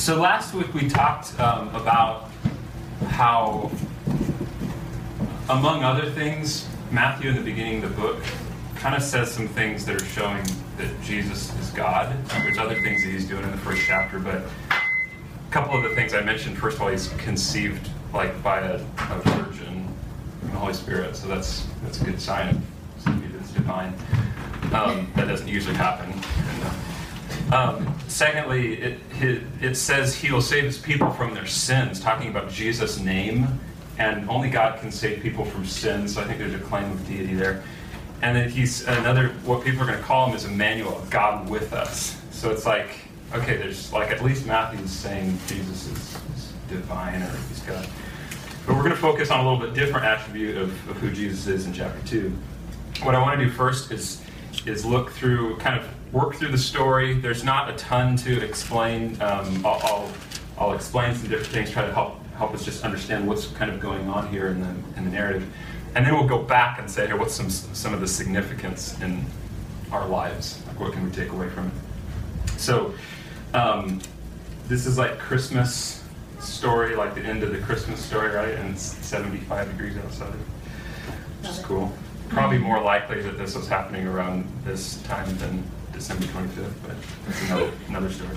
so last week we talked um, about how, among other things, Matthew in the beginning of the book kind of says some things that are showing that Jesus is God. There's other things that he's doing in the first chapter, but a couple of the things I mentioned. First of all, he's conceived like by a, a virgin from the Holy Spirit, so that's that's a good sign of somebody that's divine. Um, that doesn't usually happen. Um, secondly, it, it, it says he will save his people from their sins, talking about Jesus' name, and only God can save people from sins. So I think there's a claim of deity there. And then he's another, what people are going to call him is Emmanuel, God with us. So it's like, okay, there's like at least Matthew's saying Jesus is, is divine or he's God. But we're going to focus on a little bit different attribute of, of who Jesus is in chapter 2. What I want to do first is, is look through, kind of work through the story. There's not a ton to explain. Um, I'll, I'll, I'll explain some different things, try to help help us just understand what's kind of going on here in the, in the narrative. And then we'll go back and say, here, what's some, some of the significance in our lives? Like, what can we take away from it? So, um, this is like Christmas story, like the end of the Christmas story, right? And it's 75 degrees outside, which is cool. Probably more likely that this was happening around this time than December 25th, but that's another, another story.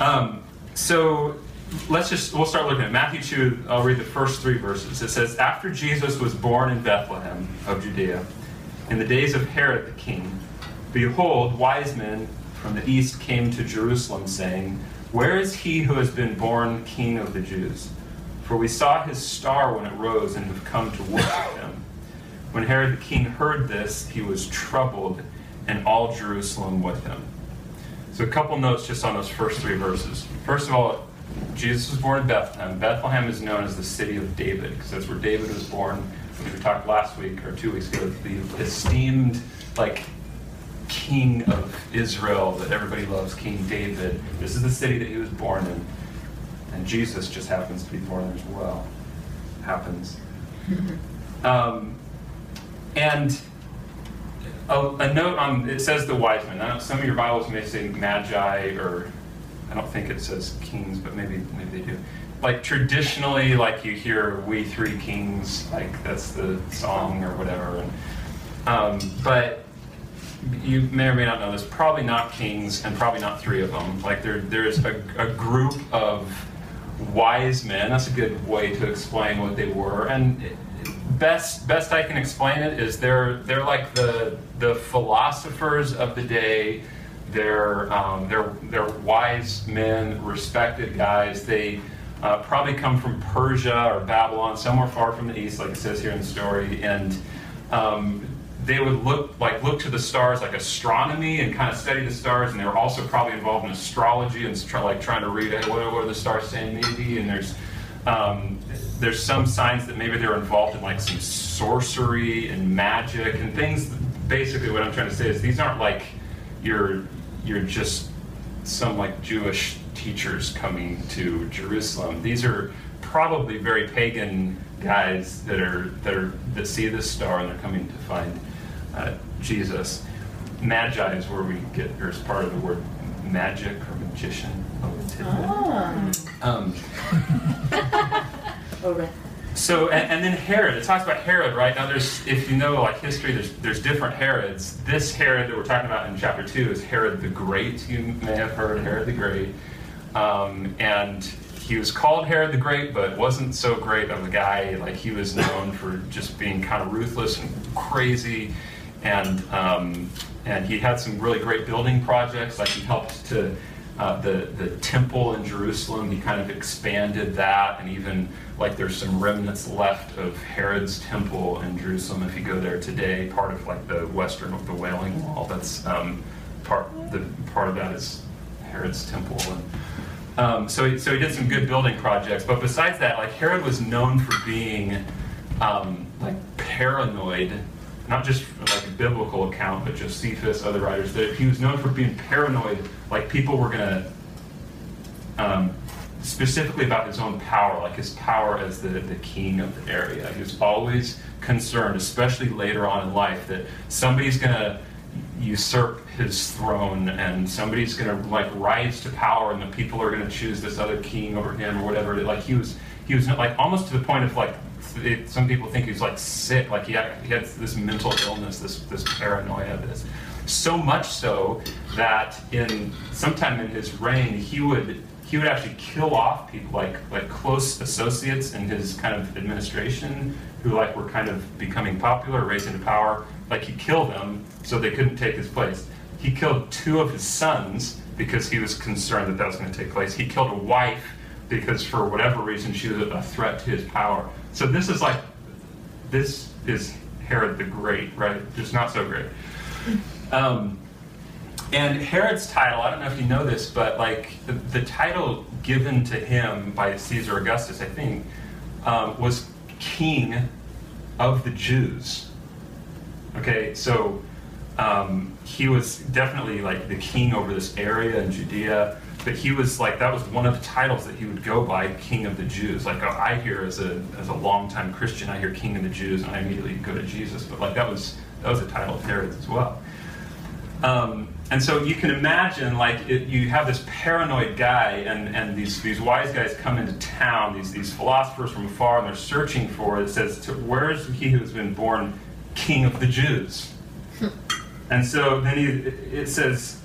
Um, so let's just we'll start looking at Matthew 2. I'll read the first three verses. It says, After Jesus was born in Bethlehem of Judea, in the days of Herod the king, behold, wise men from the east came to Jerusalem, saying, Where is he who has been born king of the Jews? For we saw his star when it rose and have come to worship him. When Herod the king heard this, he was troubled, and all Jerusalem with him. So, a couple notes just on those first three verses. First of all, Jesus was born in Bethlehem. Bethlehem is known as the city of David because that's where David was born. Which we talked last week or two weeks ago, the esteemed like king of Israel that everybody loves, King David. This is the city that he was born in, and Jesus just happens to be born there as well. Happens. Um, and a, a, note on it says the wise men. some of your Bibles may say magi or I don't think it says kings, but maybe maybe they do. Like traditionally, like you hear "We Three Kings," like that's the song or whatever. And, um, but you may or may not know this. probably not kings and probably not three of them. Like there there's a, a group of wise men. That's a good way to explain what they were. And best best I can explain it is they're they're like the the philosophers of the day they're, um, they're, they're wise men, respected guys. They uh, probably come from Persia or Babylon, somewhere far from the east, like it says here in the story. And um, they would look like look to the stars like astronomy and kind of study the stars. And they were also probably involved in astrology and try, like trying to read hey, what, what are the stars saying maybe. And there's um, there's some signs that maybe they're involved in like some sorcery and magic and things. Basically, what I'm trying to say is these aren't like your you're just some like Jewish teachers coming to Jerusalem. These are probably very pagan guys that are that are that see this star and they're coming to find uh, Jesus. Magi is where we get, or is part of the word magic or magician. Oh. Um, So, and, and, then Herod, it talks about Herod, right? Now, there's, if you know like history, there's, there's different Herods. This Herod that we're talking about in chapter 2 is Herod the Great. You may have heard Herod the Great. Um, and he was called Herod the Great, but wasn't so great of a guy. Like, he was known for just being kind of ruthless and crazy. And, um, and he had some really great building projects. Like, he helped to, uh, the, the temple in Jerusalem, he kind of expanded that and even like there's some remnants left of Herod's temple in Jerusalem. If you go there today, part of like the western of the Wailing Wall, that's um, part the part of that is Herod's temple. And, um, so, he, so he did some good building projects. But besides that, like Herod was known for being um, like paranoid, not just like a biblical account, but Josephus, other writers, that he was known for being paranoid, like people were gonna um, specifically about his own power, like his power as the, the king of the area. He was always concerned, especially later on in life, that somebody's going to usurp his throne and somebody's going to like rise to power and the people are going to choose this other king over him or whatever like he was he was like almost to the point of like it, some people think he's like sick like he had, he had this mental illness this this paranoia this so much so that in sometime in his reign he would he would actually kill off people like like close associates in his kind of administration who like were kind of becoming popular, raising to power. Like he killed them so they couldn't take his place. He killed two of his sons because he was concerned that that was going to take place. He killed a wife because for whatever reason she was a threat to his power. So this is like this is Herod the Great, right? Just not so great. Um, and Herod's title, I don't know if you know this, but like the, the title given to him by Caesar Augustus, I think, um, was king of the Jews. Okay, so um, he was definitely like the king over this area in Judea, but he was like that was one of the titles that he would go by, king of the Jews. Like I hear as a as a longtime Christian, I hear king of the Jews, and I immediately go to Jesus. But like that was that was a title of Herod's as well. Um, and so you can imagine, like, it, you have this paranoid guy, and, and these, these wise guys come into town, these, these philosophers from afar, and they're searching for it. It says, Where is he who has been born king of the Jews? and so then he, it says,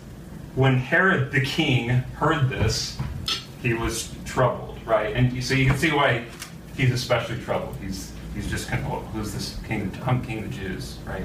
When Herod the king heard this, he was troubled, right? And so you can see why he's especially troubled. He's, he's just kind of, well, who's this king? I'm king of the Jews, right?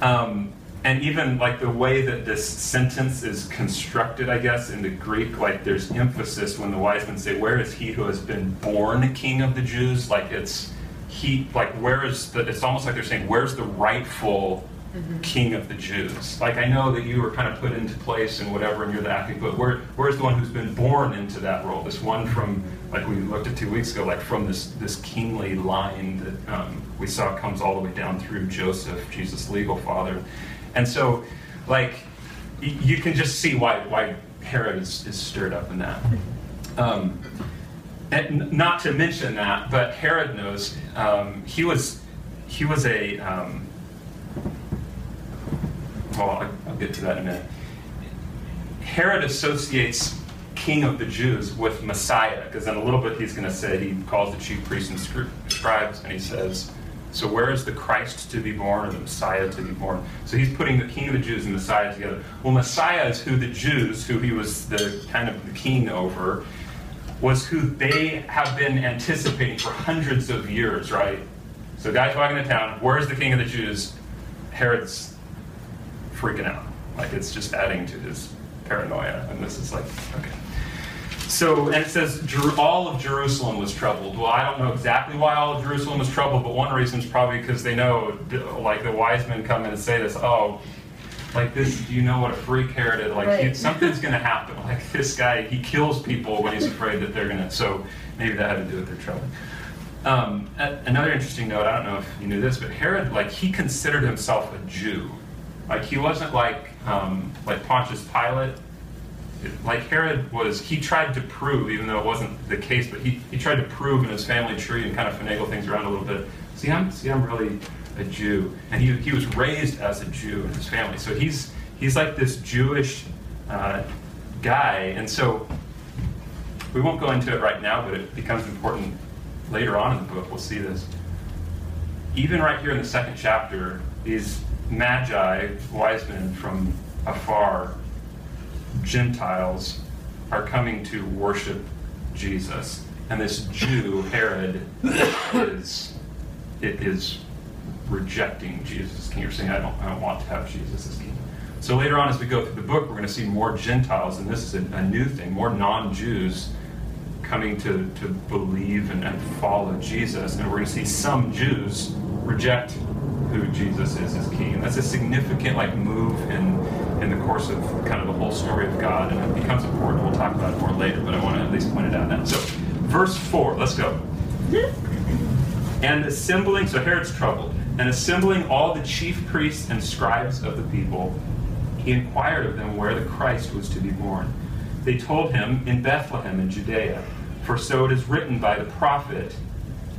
Um, and even like the way that this sentence is constructed, I guess, in the Greek, like there's emphasis when the wise men say, Where is he who has been born king of the Jews? Like it's he like where is the it's almost like they're saying, Where's the rightful mm-hmm. king of the Jews? Like I know that you were kind of put into place and whatever and you're the acting, but where where's the one who's been born into that role? This one from like we looked at two weeks ago, like from this this kingly line that um, we saw comes all the way down through Joseph, Jesus' legal father. And so, like, you can just see why, why Herod is, is stirred up in that. Um, and not to mention that, but Herod knows um, he was he was a um, I'll, I'll get to that in a minute. Herod associates king of the Jews with Messiah, because in a little bit he's going to say he calls the chief priests and scribes, and he says, so where is the Christ to be born or the Messiah to be born? So he's putting the King of the Jews and Messiah together. Well, Messiah is who the Jews, who he was the kind of the king over, was who they have been anticipating for hundreds of years, right? So guys walking into town, where's the King of the Jews? Herod's freaking out. Like it's just adding to his paranoia. And this is like, okay. So, and it says all of Jerusalem was troubled. Well, I don't know exactly why all of Jerusalem was troubled, but one reason is probably because they know, like the wise men come in and say this, oh, like this, do you know what a freak Herod is? Like right. he, something's going to happen. Like this guy, he kills people when he's afraid that they're going to. So maybe that had to do with their trouble. Um, another interesting note. I don't know if you knew this, but Herod, like he considered himself a Jew. Like he wasn't like um, like Pontius Pilate like Herod was, he tried to prove, even though it wasn't the case, but he, he tried to prove in his family tree and kind of finagle things around a little bit. See, I'm, see, I'm really a Jew. And he, he was raised as a Jew in his family. So he's, he's like this Jewish uh, guy. And so we won't go into it right now, but it becomes important later on in the book. We'll see this. Even right here in the second chapter, these magi, wise men from afar, Gentiles are coming to worship Jesus. And this Jew, Herod, is it is rejecting Jesus king. You're saying, I don't, I don't want to have Jesus as king. So later on, as we go through the book, we're going to see more Gentiles, and this is a, a new thing, more non-Jews coming to, to believe and, and follow Jesus. And we're going to see some Jews reject who Jesus is as king. And that's a significant like move in in the course of kind of the whole story of God, and it becomes important. We'll talk about it more later, but I want to at least point it out now. So, verse 4, let's go. And assembling, so Herod's troubled, and assembling all the chief priests and scribes of the people, he inquired of them where the Christ was to be born. They told him, In Bethlehem in Judea, for so it is written by the prophet,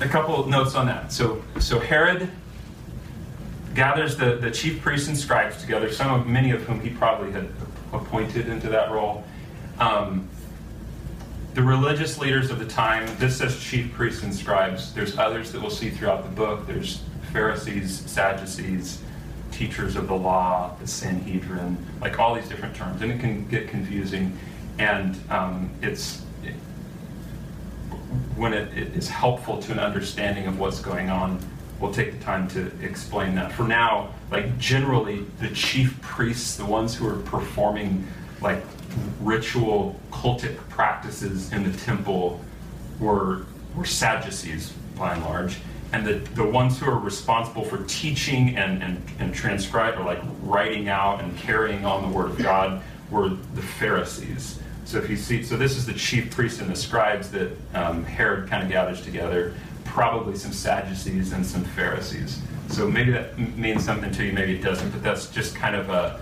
a couple notes on that. So, so Herod gathers the, the chief priests and scribes together, some of many of whom he probably had appointed into that role. Um, the religious leaders of the time, this says chief priests and scribes. There's others that we'll see throughout the book. There's Pharisees, Sadducees, teachers of the law, the Sanhedrin, like all these different terms. And it can get confusing. And um, it's when it, it is helpful to an understanding of what's going on, we'll take the time to explain that. For now, like generally, the chief priests, the ones who are performing like ritual cultic practices in the temple, were were Sadducees by and large, and the, the ones who are responsible for teaching and, and, and transcribe or like writing out and carrying on the word of God were the Pharisees. So if you see, so this is the chief priests and the scribes that um, Herod kind of gathers together, probably some Sadducees and some Pharisees. So maybe that means something to you, maybe it doesn't, but that's just kind of a,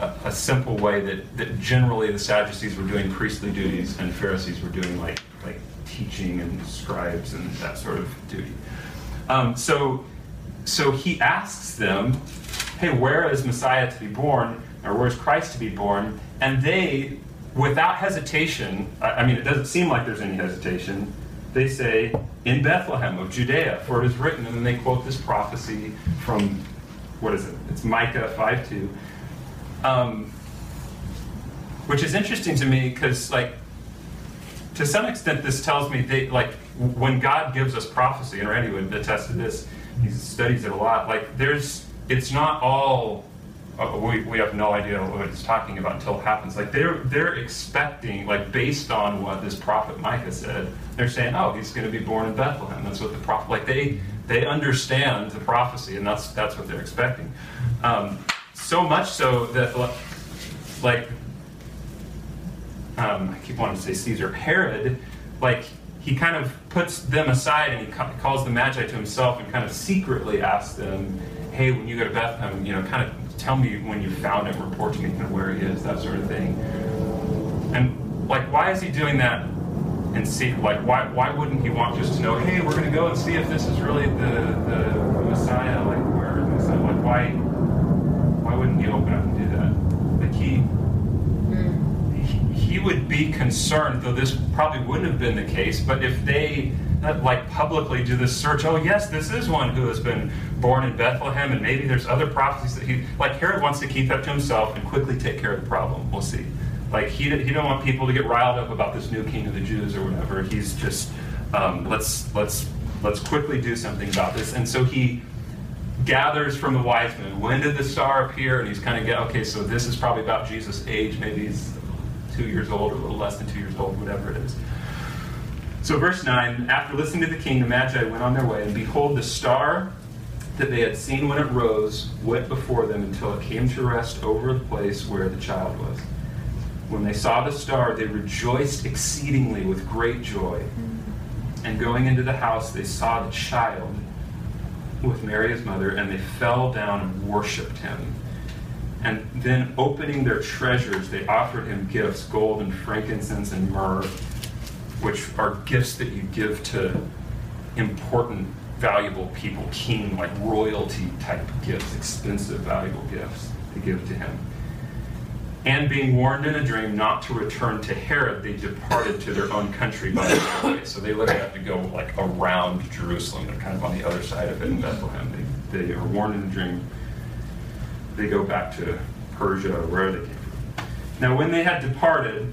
a, a simple way that, that generally the Sadducees were doing priestly duties and Pharisees were doing like, like teaching and scribes and that sort of duty. Um, so, so he asks them, hey, where is Messiah to be born? Or where's Christ to be born? And they without hesitation, I mean, it doesn't seem like there's any hesitation. They say, in Bethlehem of Judea, for it is written, and then they quote this prophecy from, what is it? It's Micah 5 2. Um, which is interesting to me because, like, to some extent, this tells me they, like, when God gives us prophecy, and Randy would attest to this, he studies it a lot, like, there's, it's not all uh, we, we have no idea what it's talking about until it happens. Like they're they're expecting, like based on what this prophet Micah said, they're saying, oh, he's going to be born in Bethlehem. That's what the prophet like they they understand the prophecy, and that's that's what they're expecting. Um, so much so that like um, I keep wanting to say Caesar Herod, like he kind of puts them aside and he calls the Magi to himself and kind of secretly asks them, hey, when you go to Bethlehem, you know, kind of tell me when you found him, report to me kind of where he is, that sort of thing. And like, why is he doing that and see like why why wouldn't he want just to know, hey, we're gonna go and see if this is really the the Messiah, like where is Messiah? Like why why wouldn't he open up and do that? Like he he would be concerned, though this probably wouldn't have been the case, but if they like publicly do this search. Oh, yes, this is one who has been born in Bethlehem, and maybe there's other prophecies that he like. Herod wants to keep that to himself and quickly take care of the problem. We'll see. Like he he don't want people to get riled up about this new king of the Jews or whatever. He's just um, let's let's let's quickly do something about this. And so he gathers from the wise men. When did the star appear? And he's kind of get okay. So this is probably about Jesus' age. Maybe he's two years old or a little less than two years old, whatever it is. So, verse 9 After listening to the king, the Magi went on their way, and behold, the star that they had seen when it rose went before them until it came to rest over the place where the child was. When they saw the star, they rejoiced exceedingly with great joy. And going into the house, they saw the child with Mary his mother, and they fell down and worshipped him. And then, opening their treasures, they offered him gifts gold and frankincense and myrrh which are gifts that you give to important, valuable people, king, like royalty type gifts, expensive, valuable gifts to give to him. And being warned in a dream not to return to Herod, they departed to their own country by the way. So they literally have to go like around Jerusalem. They're kind of on the other side of it in Bethlehem. They, they are warned in a dream. They go back to Persia or wherever they came from. Now, when they had departed,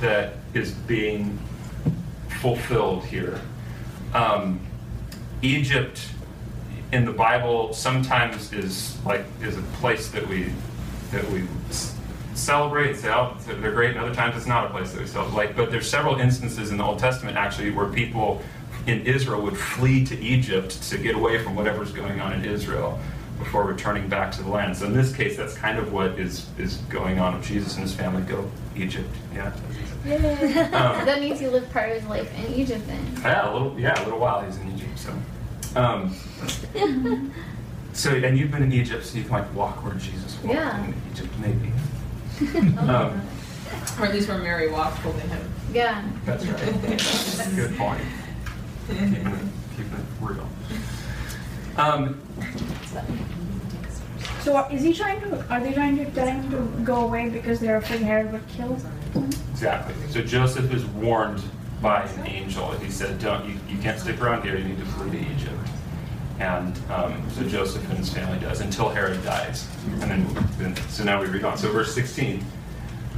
that is being fulfilled here. Um, Egypt in the Bible sometimes is like is a place that we that we celebrate and say, oh, they're great, and other times it's not a place that we celebrate. Like, but there's several instances in the Old Testament actually where people in Israel would flee to Egypt to get away from whatever's going on in Israel before returning back to the land. So in this case, that's kind of what is is going on with Jesus and his family go Egypt. Yeah. Um, that means he lived part of his life in Egypt then. Yeah, a little yeah, a little while he's in Egypt. So. Um, so and you've been in Egypt, so you can like walk where Jesus walked Yeah. in Egypt, maybe. Um, Or at least where Mary walked holding him. Yeah. that's right. Good point. Keeping it, keeping it real. Um, So is he trying to? Are they trying to tell him to go away because they're afraid Herod would kill him? Exactly. So Joseph is warned by an angel. He said, "Don't you, you can't stick around here. You need to flee to Egypt." And um, so Joseph and his family does until Herod dies. And then, then so now we read on. So verse 16.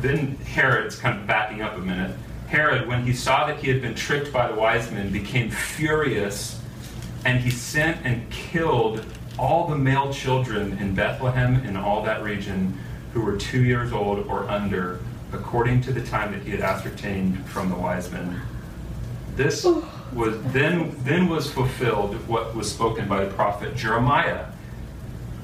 Then Herod's kind of backing up a minute. Herod, when he saw that he had been tricked by the wise men, became furious, and he sent and killed all the male children in Bethlehem and all that region who were two years old or under, according to the time that he had ascertained from the wise men. This was then then was fulfilled what was spoken by the prophet Jeremiah.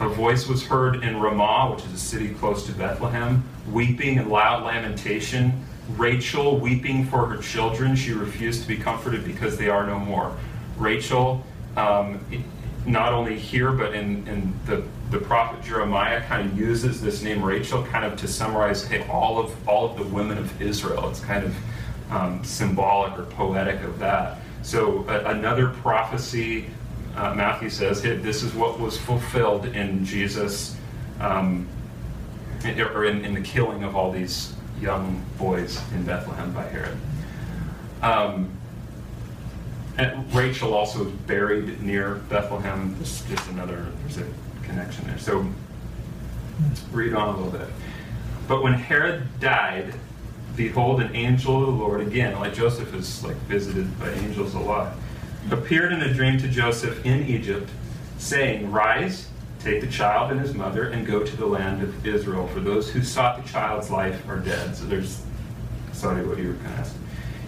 A voice was heard in Ramah, which is a city close to Bethlehem, weeping and loud lamentation. Rachel weeping for her children. She refused to be comforted because they are no more. Rachel, um, not only here, but in, in the, the prophet Jeremiah, kind of uses this name Rachel kind of to summarize hey, all of all of the women of Israel. It's kind of um, symbolic or poetic of that. So a, another prophecy, uh, Matthew says, hey, this is what was fulfilled in Jesus, um, or in, in the killing of all these young boys in Bethlehem by Herod. Um, and Rachel also is buried near Bethlehem. This just another, there's a connection there. So read on a little bit. But when Herod died, behold, an angel of the Lord, again, like Joseph is like visited by angels a lot, appeared in a dream to Joseph in Egypt, saying, Rise, take the child and his mother, and go to the land of Israel, for those who sought the child's life are dead. So there's, sorry, what you were going to ask.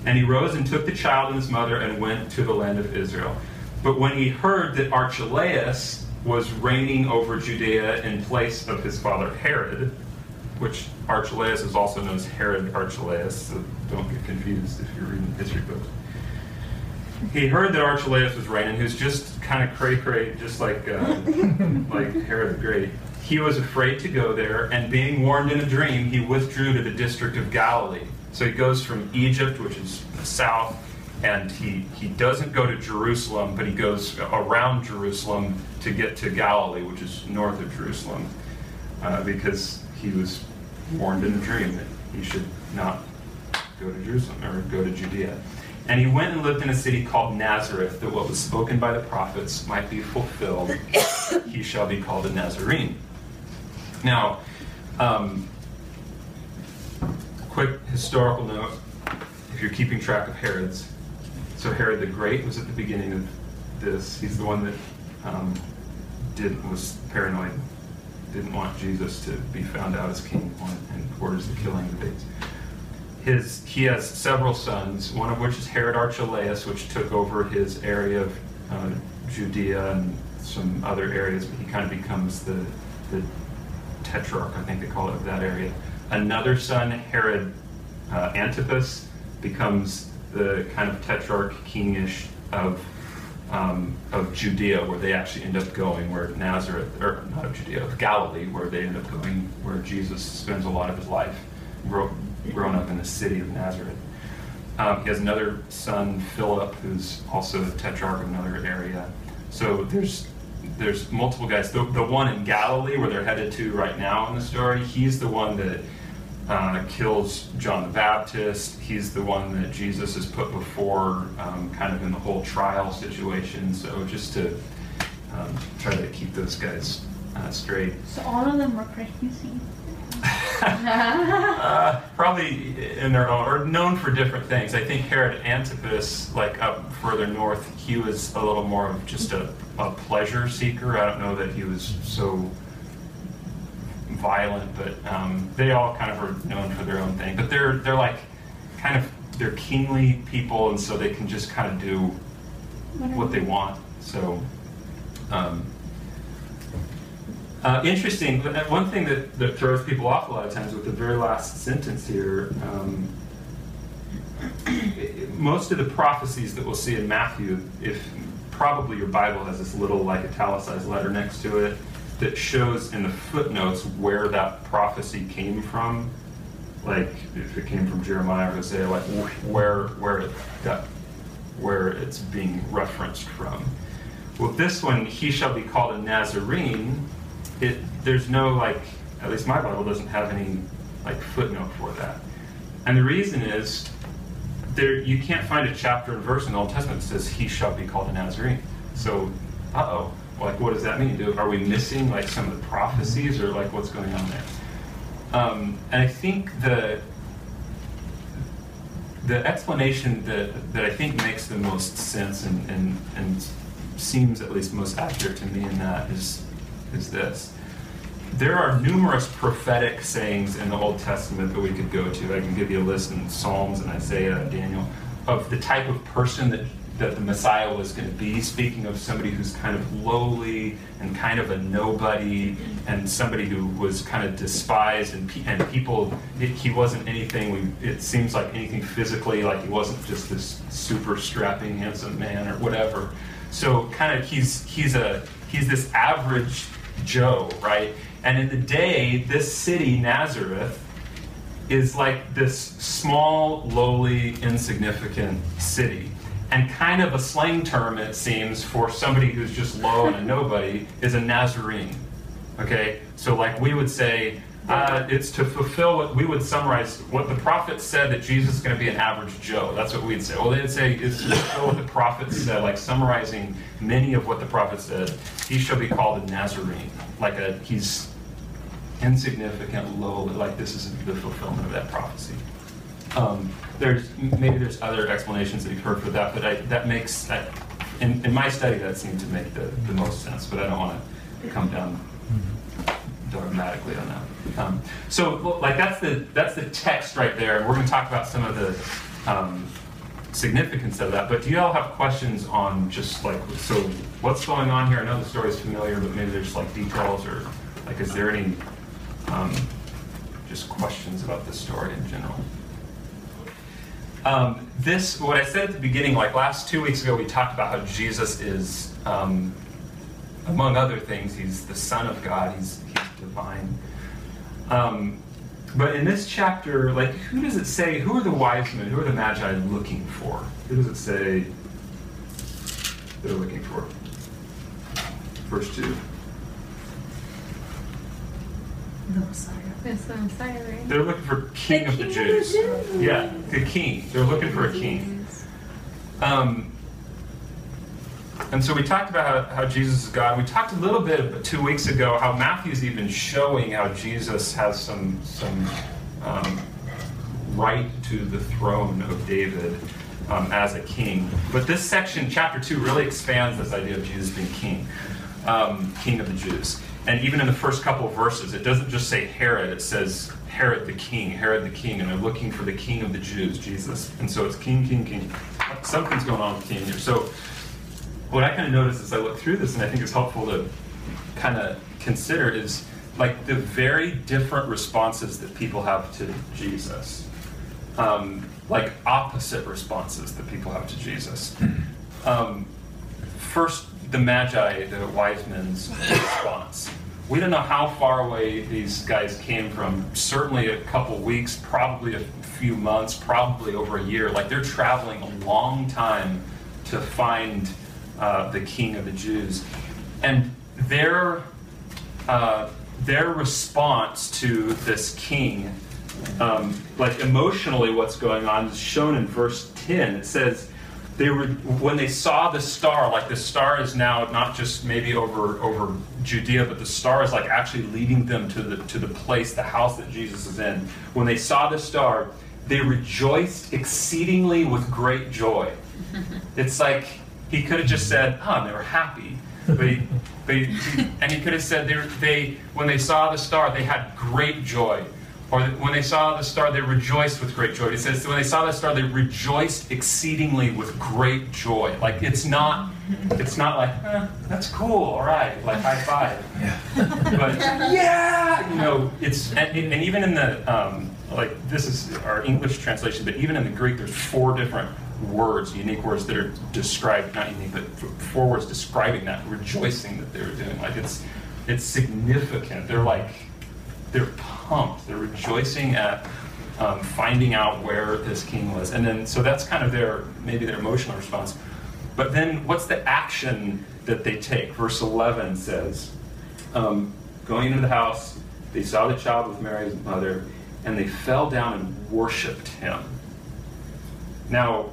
And he rose and took the child and his mother and went to the land of Israel. But when he heard that Archelaus was reigning over Judea in place of his father Herod, which Archelaus is also known as Herod Archelaus, so don't get confused if you're reading history books. He heard that Archelaus was reigning, who's just kind of cray cray, just like uh, like Herod the Great. He was afraid to go there, and being warned in a dream, he withdrew to the district of Galilee. So he goes from Egypt, which is south, and he, he doesn't go to Jerusalem, but he goes around Jerusalem to get to Galilee, which is north of Jerusalem, uh, because he was warned in a dream that he should not go to Jerusalem or go to Judea. And he went and lived in a city called Nazareth, that what was spoken by the prophets might be fulfilled. he shall be called a Nazarene. Now, um, quick historical note if you're keeping track of Herod's. So, Herod the Great was at the beginning of this. He's the one that um, did was paranoid, didn't want Jesus to be found out as king, and orders the killing of the babies his he has several sons, one of which is Herod Archelaus, which took over his area of uh, Judea and some other areas, but he kind of becomes the the tetrarch, I think they call it, of that area. Another son, Herod uh, Antipas, becomes the kind of tetrarch kingish of um, of Judea, where they actually end up going, where Nazareth, or not of Judea, of Galilee, where they end up going, where Jesus spends a lot of his life, grow, grown up in the city of Nazareth. Um, he has another son, Philip, who's also a tetrarch of another area. So there's there's multiple guys. The, the one in Galilee, where they're headed to right now in the story, he's the one that uh, kills John the Baptist. He's the one that Jesus has put before, um, kind of in the whole trial situation. So just to um, try to keep those guys uh, straight. So all of them were Eve. Uh, probably in their own, or known for different things. I think Herod Antipas, like up further north, he was a little more of just a, a pleasure seeker. I don't know that he was so violent, but um, they all kind of are known for their own thing. But they're they're like kind of they're kingly people, and so they can just kind of do what they want. So. Um, uh, interesting. but, uh, One thing that, that throws people off a lot of times with the very last sentence here, um, it- most of the prophecies that we'll see in Matthew, if probably your Bible has this little like italicized letter next to it that shows in the footnotes where that prophecy came from, like if it came from Jeremiah or Hosea, like where where it got where it's being referenced from. Well, this one, he shall be called a Nazarene. It there's no like, at least my Bible doesn't have any like footnote for that. And the reason is there you can't find a chapter and verse in the Old Testament that says he shall be called a Nazarene. So, uh oh, like what does that mean? Do, are we missing like some of the prophecies or like what's going on there? Um, and I think the the explanation that, that I think makes the most sense and, and, and seems at least most accurate to me in that is, is this. There are numerous prophetic sayings in the Old Testament that we could go to. I can give you a list in Psalms and Isaiah and Daniel of the type of person that, that the Messiah was going to be, speaking of somebody who's kind of lowly and kind of a nobody and somebody who was kind of despised and, pe- and people, it, he wasn't anything, we, it seems like anything physically, like he wasn't just this super strapping, handsome man or whatever. So kind of he's, he's, a, he's this average Joe, right? And in the day, this city, Nazareth, is like this small, lowly, insignificant city. And kind of a slang term, it seems, for somebody who's just low and a nobody is a Nazarene. Okay? So, like we would say, uh, it's to fulfill what we would summarize what the prophet said that Jesus is going to be an average Joe. That's what we'd say. Well, they'd say it's to fulfill what the prophet said, like summarizing many of what the prophet said. He shall be called a Nazarene. Like a, he's insignificant, low, like this is the fulfillment of that prophecy. Um, there's maybe there's other explanations that you've heard for that, but I, that makes I, in, in my study that seemed to make the, the most sense. But I don't want to come down dogmatically on that. Um, so like that's the that's the text right there, we're going to talk about some of the um, significance of that. But do you all have questions on just like so what's going on here? I know the story is familiar, but maybe there's like details or like is there any um, just questions about this story in general? Um, this, what I said at the beginning, like last two weeks ago, we talked about how Jesus is, um, among other things, he's the Son of God, he's, he's divine. Um, but in this chapter, like, who does it say, who are the wise men, who are the magi looking for? Who does it say they're looking for? Verse 2. The Messiah. It's the Messiah, right? They're looking for King of the Jews. Yeah, the king. They're looking for a king. Um, and so we talked about how, how Jesus is God. We talked a little bit two weeks ago how Matthew's even showing how Jesus has some some um, right to the throne of David um, as a king. But this section, chapter two, really expands this idea of Jesus being king, um, king of the Jews. And even in the first couple of verses, it doesn't just say Herod; it says Herod the king, Herod the king, and they're looking for the king of the Jews, Jesus. And so it's king, king, king. Something's going on with king here. So what I kind of noticed as I look through this, and I think it's helpful to kind of consider, is like the very different responses that people have to Jesus. Um, like opposite responses that people have to Jesus. Um, first, the Magi, the wise men's response. We don't know how far away these guys came from. Certainly a couple weeks, probably a few months, probably over a year. Like they're traveling a long time to find uh, the King of the Jews, and their uh, their response to this king um, like emotionally what's going on is shown in verse 10. It says, they were when they saw the star like the star is now not just maybe over over judea but the star is like actually leading them to the to the place the house that jesus is in. When they saw the star they rejoiced exceedingly with great joy. It's like he could have just said oh they were happy but he, but he, and he could have said they, they when they saw the star they had great joy or when they saw the star, they rejoiced with great joy. It says when they saw the star, they rejoiced exceedingly with great joy. Like it's not, it's not like eh, that's cool, all right, like high five. But yeah, you know, it's and, and even in the um, like this is our English translation, but even in the Greek, there's four different words, unique words that are described, not unique, but four words describing that rejoicing that they were doing. Like it's, it's significant. They're like they're pumped. They're rejoicing at um, finding out where this king was. And then, so that's kind of their, maybe their emotional response. But then, what's the action that they take? Verse 11 says, um, Going into the house, they saw the child with Mary's mother, and they fell down and worshiped him. Now,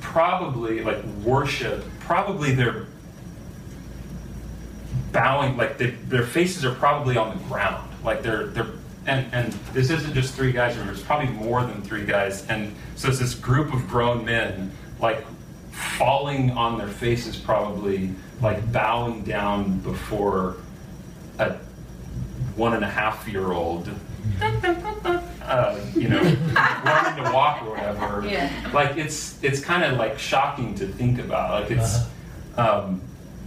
probably, like worship, probably they're bowing like they, their faces are probably on the ground like they're they're and and this isn't just three guys remember it's probably more than three guys. And so it's this group of grown men like falling on their faces probably like bowing down before a one and a half year old uh, you know learning to walk or whatever. Yeah. like it's it's kind of like shocking to think about. Like it's um,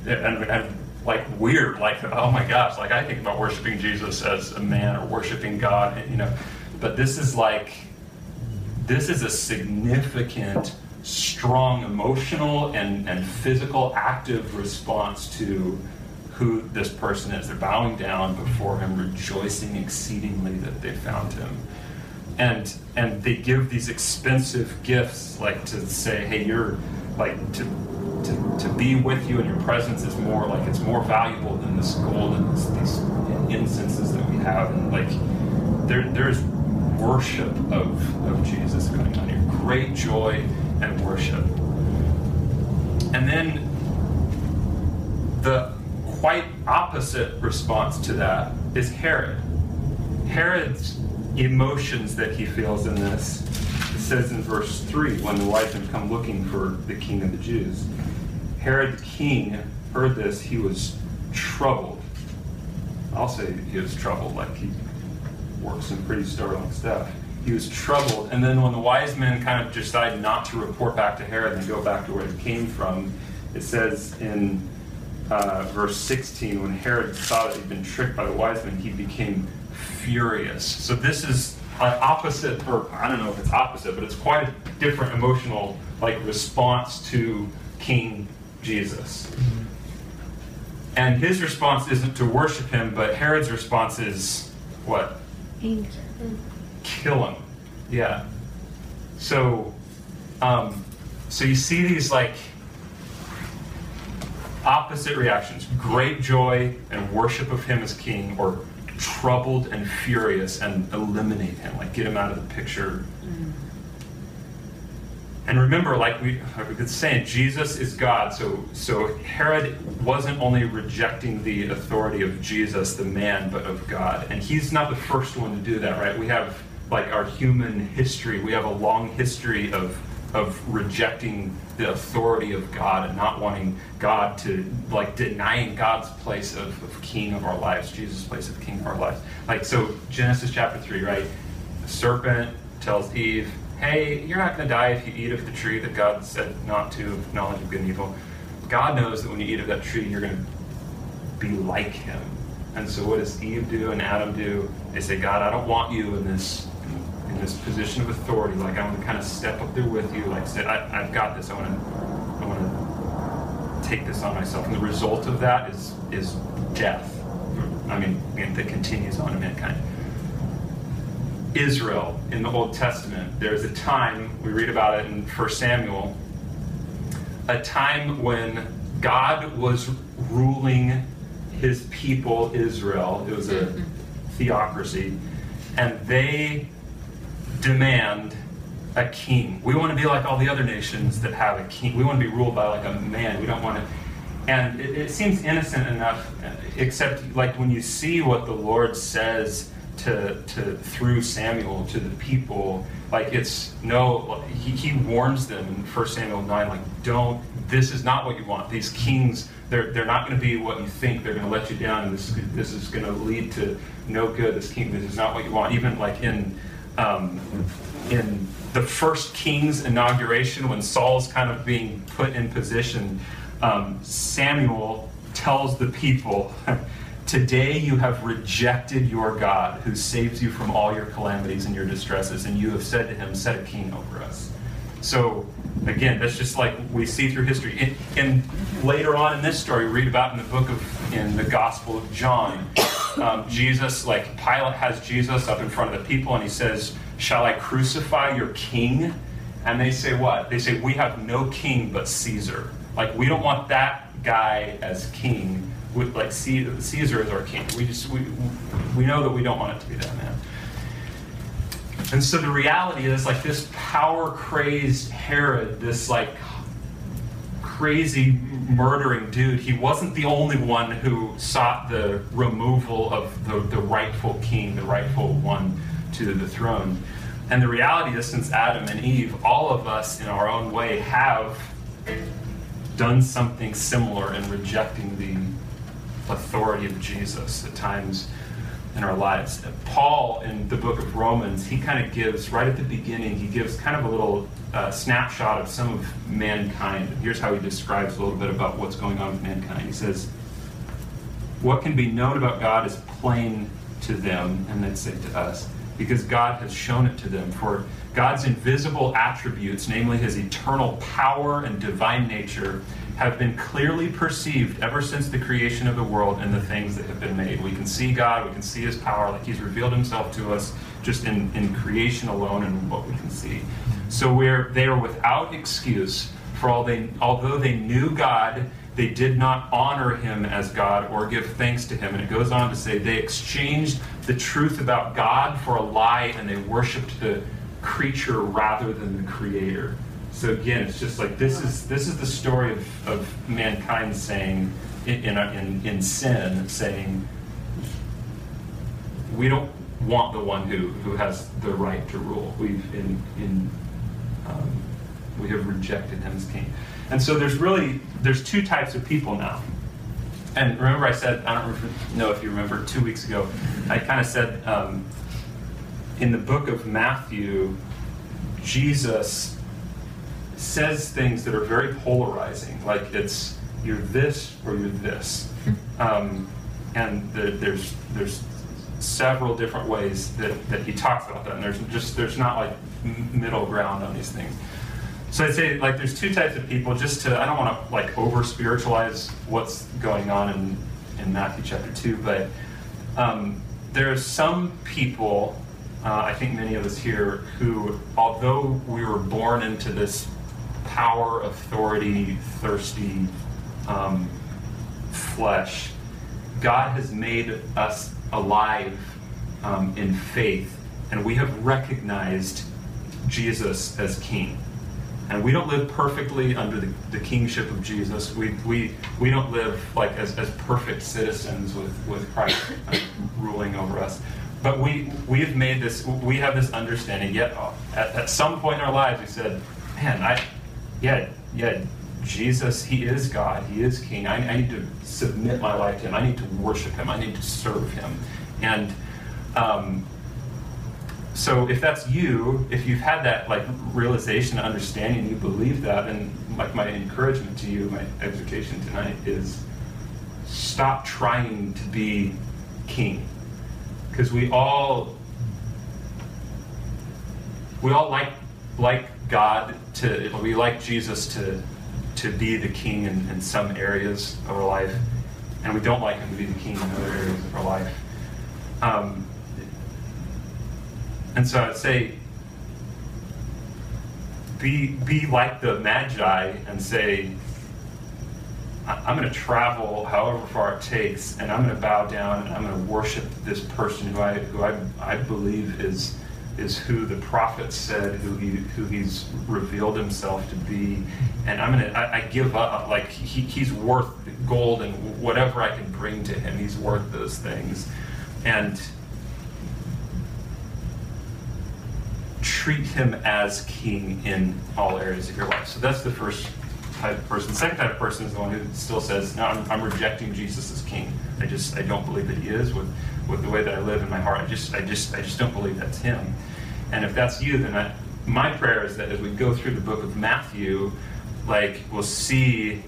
and, and like weird like oh my gosh like i think about worshiping jesus as a man or worshiping god you know. But this is like this is a significant strong emotional and, and physical active response to who this person is. They're bowing down before him rejoicing exceedingly that they found him. And and they give these expensive gifts like to say hey you're like to to, to be with you in your presence is more like it's more valuable than this gold and this, these incenses that we have. And like there there's worship of of jesus going on here. Great joy and worship. And then the quite opposite response to that is herod. Herod's emotions that he feels in this it says in verse 3 when the wise men come looking for the king of the Jews. Herod the king heard this, he was troubled. I'll say he was troubled, like he worked some pretty startling stuff. He was troubled, and then when the wise men kind of decide not to report back to Herod and go back to where they came from, it says in uh, verse 16, when Herod saw that he'd been tricked by the wise men, he became furious. So this is an opposite, or I don't know if it's opposite, but it's quite a different emotional like response to King Jesus. And his response isn't to worship him, but Herod's response is what? Kill him. Yeah. So, um, so you see these like opposite reactions: great joy and worship of him as king, or troubled and furious and eliminate him, like get him out of the picture. And remember, like we like we've been saying, Jesus is God. So, so Herod wasn't only rejecting the authority of Jesus, the man, but of God. And he's not the first one to do that, right? We have like our human history. We have a long history of of rejecting the authority of God and not wanting God to like denying God's place of, of king of our lives, Jesus' place of king of our lives. Like so, Genesis chapter three, right? The serpent tells Eve, hey, you're not going to die if you eat of the tree that God said not to, of knowledge of good and evil. God knows that when you eat of that tree, you're going to be like him. And so what does Eve do and Adam do? They say, God, I don't want you in this in this position of authority. Like I want to kind of step up there with you. Like say, I, I've got this. I want to I want to take this on myself. And the result of that is is death. I mean, that continues on in mankind. Israel in the Old Testament, there's a time, we read about it in 1 Samuel, a time when God was ruling his people, Israel. It was a theocracy. And they demand a king. We want to be like all the other nations that have a king. We want to be ruled by like a man. We don't want to. And it, it seems innocent enough, except like when you see what the Lord says to, to through Samuel to the people, like it's no. He, he warns them in 1 Samuel nine, like don't. This is not what you want. These kings, they're they're not going to be what you think. They're going to let you down, and this this is going to lead to no good. This king, this is not what you want. Even like in um, in the first king's inauguration, when Saul's kind of being put in position, um, Samuel tells the people, Today you have rejected your God who saves you from all your calamities and your distresses, and you have said to him, Set a king over us. So, again, that's just like we see through history. And, later on in this story, we read about in the book of, in the Gospel of John, um, Jesus, like Pilate has Jesus up in front of the people, and he says, Shall I crucify your king? And they say, What? They say, We have no king but Caesar. Like, we don't want that guy as king. With, like, Caesar is our king. We just, we, we know that we don't want it to be that man. And so the reality is, like, this power crazed Herod, this, like, crazy murdering dude, he wasn't the only one who sought the removal of the, the rightful king, the rightful one to the throne. And the reality is, since Adam and Eve, all of us in our own way have done something similar in rejecting the authority of Jesus at times in our lives. Paul, in the book of Romans, he kind of gives, right at the beginning, he gives kind of a little uh, snapshot of some of mankind. Here's how he describes a little bit about what's going on with mankind. He says, What can be known about God is plain to them, and then say to us because God has shown it to them. For God's invisible attributes, namely his eternal power and divine nature, have been clearly perceived ever since the creation of the world and the things that have been made. We can see God, we can see his power, like he's revealed himself to us just in, in creation alone and what we can see. So we're they are without excuse for all they although they knew God they did not honor him as God or give thanks to him. And it goes on to say they exchanged the truth about God for a lie and they worshiped the creature rather than the creator. So again, it's just like this is this is the story of, of mankind saying in, in, in sin saying we don't want the one who, who has the right to rule. We've in, in um, we have rejected him as king. And so there's really there's two types of people now. And remember, I said I don't know if you remember two weeks ago, I kind of said um, in the book of Matthew, Jesus says things that are very polarizing, like it's you're this or you're this, um, and the, there's there's several different ways that, that he talks about that, and there's just there's not like middle ground on these things. So I'd say like there's two types of people. Just to I don't want to like over spiritualize what's going on in in Matthew chapter two, but um, there are some people. Uh, I think many of us here who, although we were born into this power, authority, thirsty um, flesh, God has made us alive um, in faith, and we have recognized Jesus as King. And we don't live perfectly under the, the kingship of Jesus. We, we, we don't live like as, as perfect citizens with, with Christ ruling over us. But we, we have made this, we have this understanding. Yet at, at some point in our lives, we said, man, I, yeah, yeah, Jesus, He is God, He is King. I, I, need to submit my life to Him. I need to worship Him. I need to serve Him. And um, so if that's you, if you've had that like realization, understanding, you believe that, and like my encouragement to you, my exhortation tonight is stop trying to be king. Because we all we all like like God to we like Jesus to to be the king in, in some areas of our life, and we don't like him to be the king in other areas of our life. Um, and so I'd say, be, be like the Magi and say, I'm going to travel however far it takes, and I'm going to bow down and I'm going to worship this person who I, who I, I believe is is who the prophet said, who he who he's revealed himself to be, and I'm gonna I, I give up. Like he, he's worth gold and whatever I can bring to him, he's worth those things, and treat him as king in all areas of your life. So that's the first type of person. Second type of person is the one who still says, "No, I'm, I'm rejecting Jesus as king. I just I don't believe that he is with with the way that I live in my heart. I just I just I just don't believe that's him." And if that's you, then I, my prayer is that as we go through the book of Matthew, like we'll see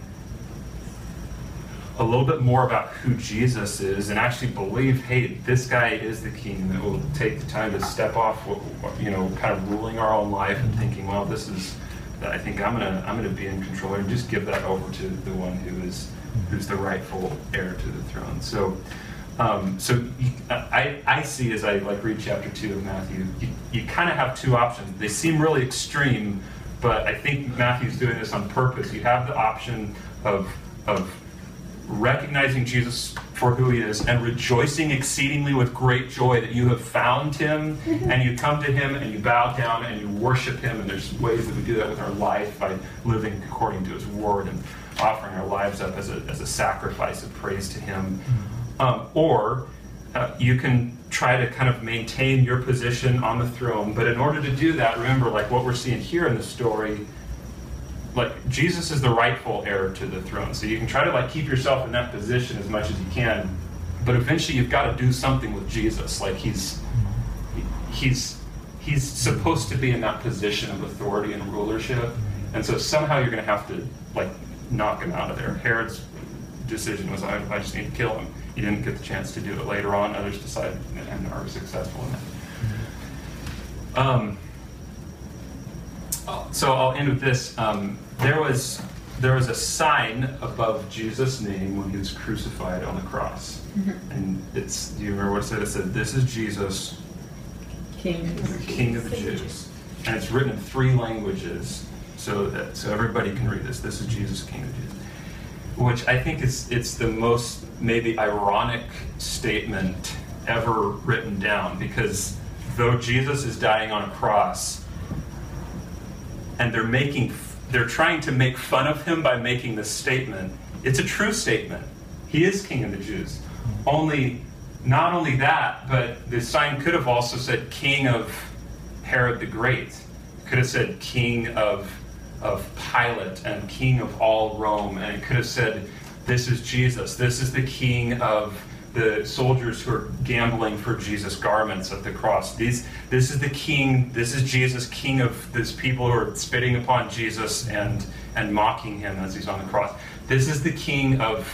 a little bit more about who Jesus is and actually believe, hey, this guy is the king, that we'll take the time to step off, you know, kind of ruling our own life and thinking, well, this is, I think I'm gonna, I'm gonna be in control and just give that over to the one who is, who's the rightful heir to the throne. So, um, so you, I, I see as I like read chapter two of Matthew, you, you kind of have two options. They seem really extreme, but I think Matthew's doing this on purpose. You have the option of of recognizing Jesus for who he is and rejoicing exceedingly with great joy that you have found him and you come to him and you bow down and you worship him. And there's ways that we do that with our life by living according to his word and offering our lives up as a, as a sacrifice of praise to him. Um, or uh, you can try to kind of maintain your position on the throne. But in order to do that, remember, like what we're seeing here in the story, like Jesus is the rightful heir to the throne. So you can try to like keep yourself in that position as much as you can, but eventually you've got to do something with Jesus. Like he's he's he's supposed to be in that position of authority and rulership, and so somehow you're going to have to like knock him out of there. Herod's decision was I, I just need to kill him. He didn't get the chance to do it later on. Others decided and are successful in it. Um, so I'll end with this. Um, there was there was a sign above Jesus' name when he was crucified on the cross, mm-hmm. and it's. Do you remember what it said? It said, "This is Jesus, King, King of the Jews," and it's written in three languages, so that so everybody can read this. This is Jesus, King of the Jews, which I think is it's the most maybe ironic statement ever written down because though Jesus is dying on a cross and they're making they're trying to make fun of him by making this statement. It's a true statement. He is king of the Jews. Only not only that, but the sign could have also said king of Herod the Great. could have said king of of Pilate and king of all Rome, and it could have said, This is Jesus. This is the king of the soldiers who are gambling for Jesus' garments at the cross. These, this is the king, this is Jesus, king of these people who are spitting upon Jesus and, and mocking him as he's on the cross. This is the king of,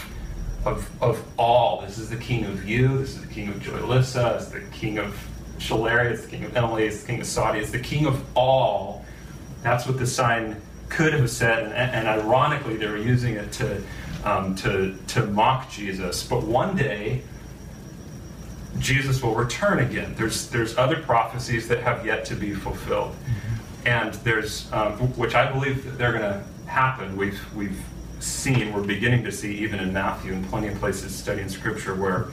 of, of all. This is the king of you. This is the king of Joylissa. It's the king of Shalaria. It's the king of Emily. It's the king of Saudi. It's the king of all. That's what the sign could have said. And, and ironically, they were using it to um, to, to mock Jesus. But one day, Jesus will return again. There's, there's other prophecies that have yet to be fulfilled. Mm-hmm. And there's, um, which I believe they're going to happen. We've, we've seen, we're beginning to see even in Matthew and plenty of places studying scripture where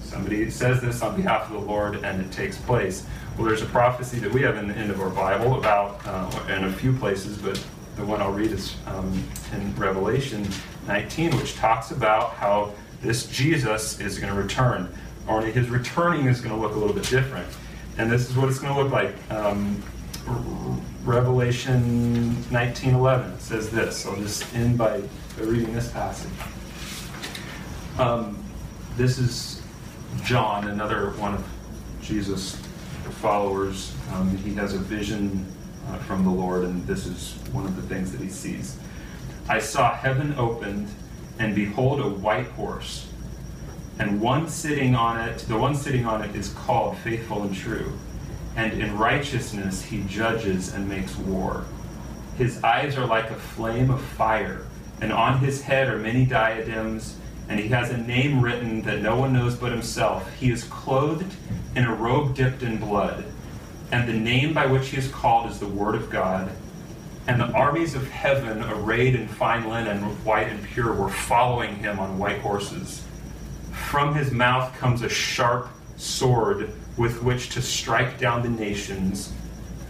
somebody says this on behalf of the Lord and it takes place. Well, there's a prophecy that we have in the end of our Bible about, uh, in a few places, but the one I'll read is um, in Revelation 19, which talks about how this Jesus is going to return. Only his returning is going to look a little bit different. And this is what it's going to look like. Um, Revelation 19:11 says this. I'll just end by, by reading this passage. Um, this is John, another one of Jesus' followers. Um, he has a vision uh, from the Lord, and this is one of the things that he sees. I saw heaven opened, and behold, a white horse, and one sitting on it. The one sitting on it is called Faithful and True, and in righteousness he judges and makes war. His eyes are like a flame of fire, and on his head are many diadems, and he has a name written that no one knows but himself. He is clothed in a robe dipped in blood and the name by which he is called is the Word of God. And the armies of heaven, arrayed in fine linen, white and pure, were following him on white horses. From his mouth comes a sharp sword with which to strike down the nations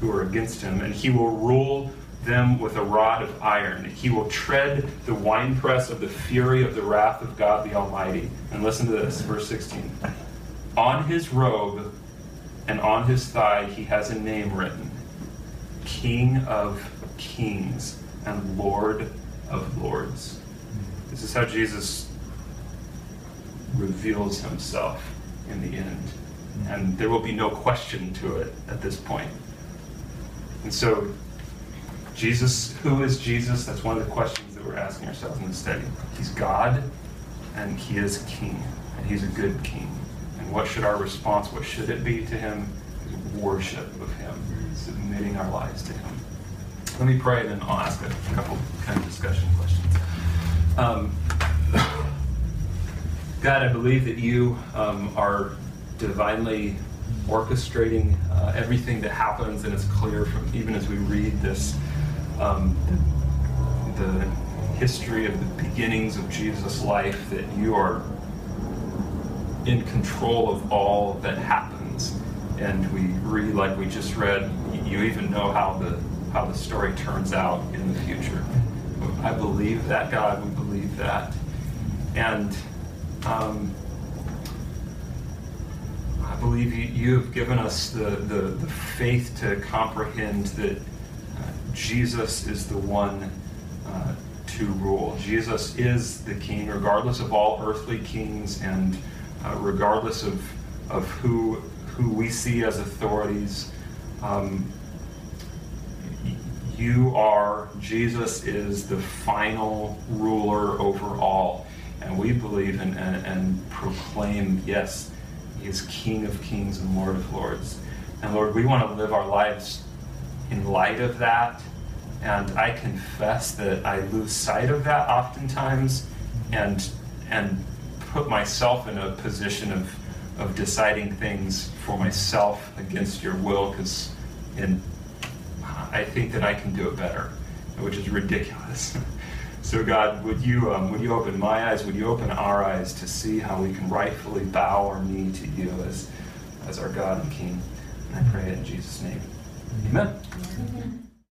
who are against him, and he will rule them with a rod of iron. He will tread the winepress of the fury of the wrath of God the Almighty. And listen to this, verse 16. On his robe and on his thigh he has a name written King of Kings and Lord of Lords. This is how Jesus reveals himself in the end. And there will be no question to it at this point. And so, Jesus, who is Jesus? That's one of the questions that we're asking ourselves in the study. He's God and he is king, and he's a good king. And what should our response, what should it be to him? Worship of him, submitting our lives to him. Let me pray, and then I'll ask a couple kind of discussion questions. Um, God, I believe that you um, are divinely orchestrating uh, everything that happens, and it's clear from even as we read this, um, the, the history of the beginnings of Jesus' life, that you are in control of all that happens. And we read, like we just read, you even know how the how the story turns out in the future. I believe that, God. We believe that, and. Um, I believe you, you have given us the, the, the faith to comprehend that uh, Jesus is the one uh, to rule. Jesus is the king, regardless of all earthly kings and uh, regardless of, of who, who we see as authorities. Um, you are, Jesus is the final ruler over all. And we believe and, and, and proclaim, yes, he is King of kings and Lord of lords. And Lord, we want to live our lives in light of that. And I confess that I lose sight of that oftentimes and, and put myself in a position of, of deciding things for myself against your will because I think that I can do it better, which is ridiculous. So God, would you um, would you open my eyes? Would you open our eyes to see how we can rightfully bow our knee to you as as our God and King? And I pray it in Jesus' name. Amen. Amen.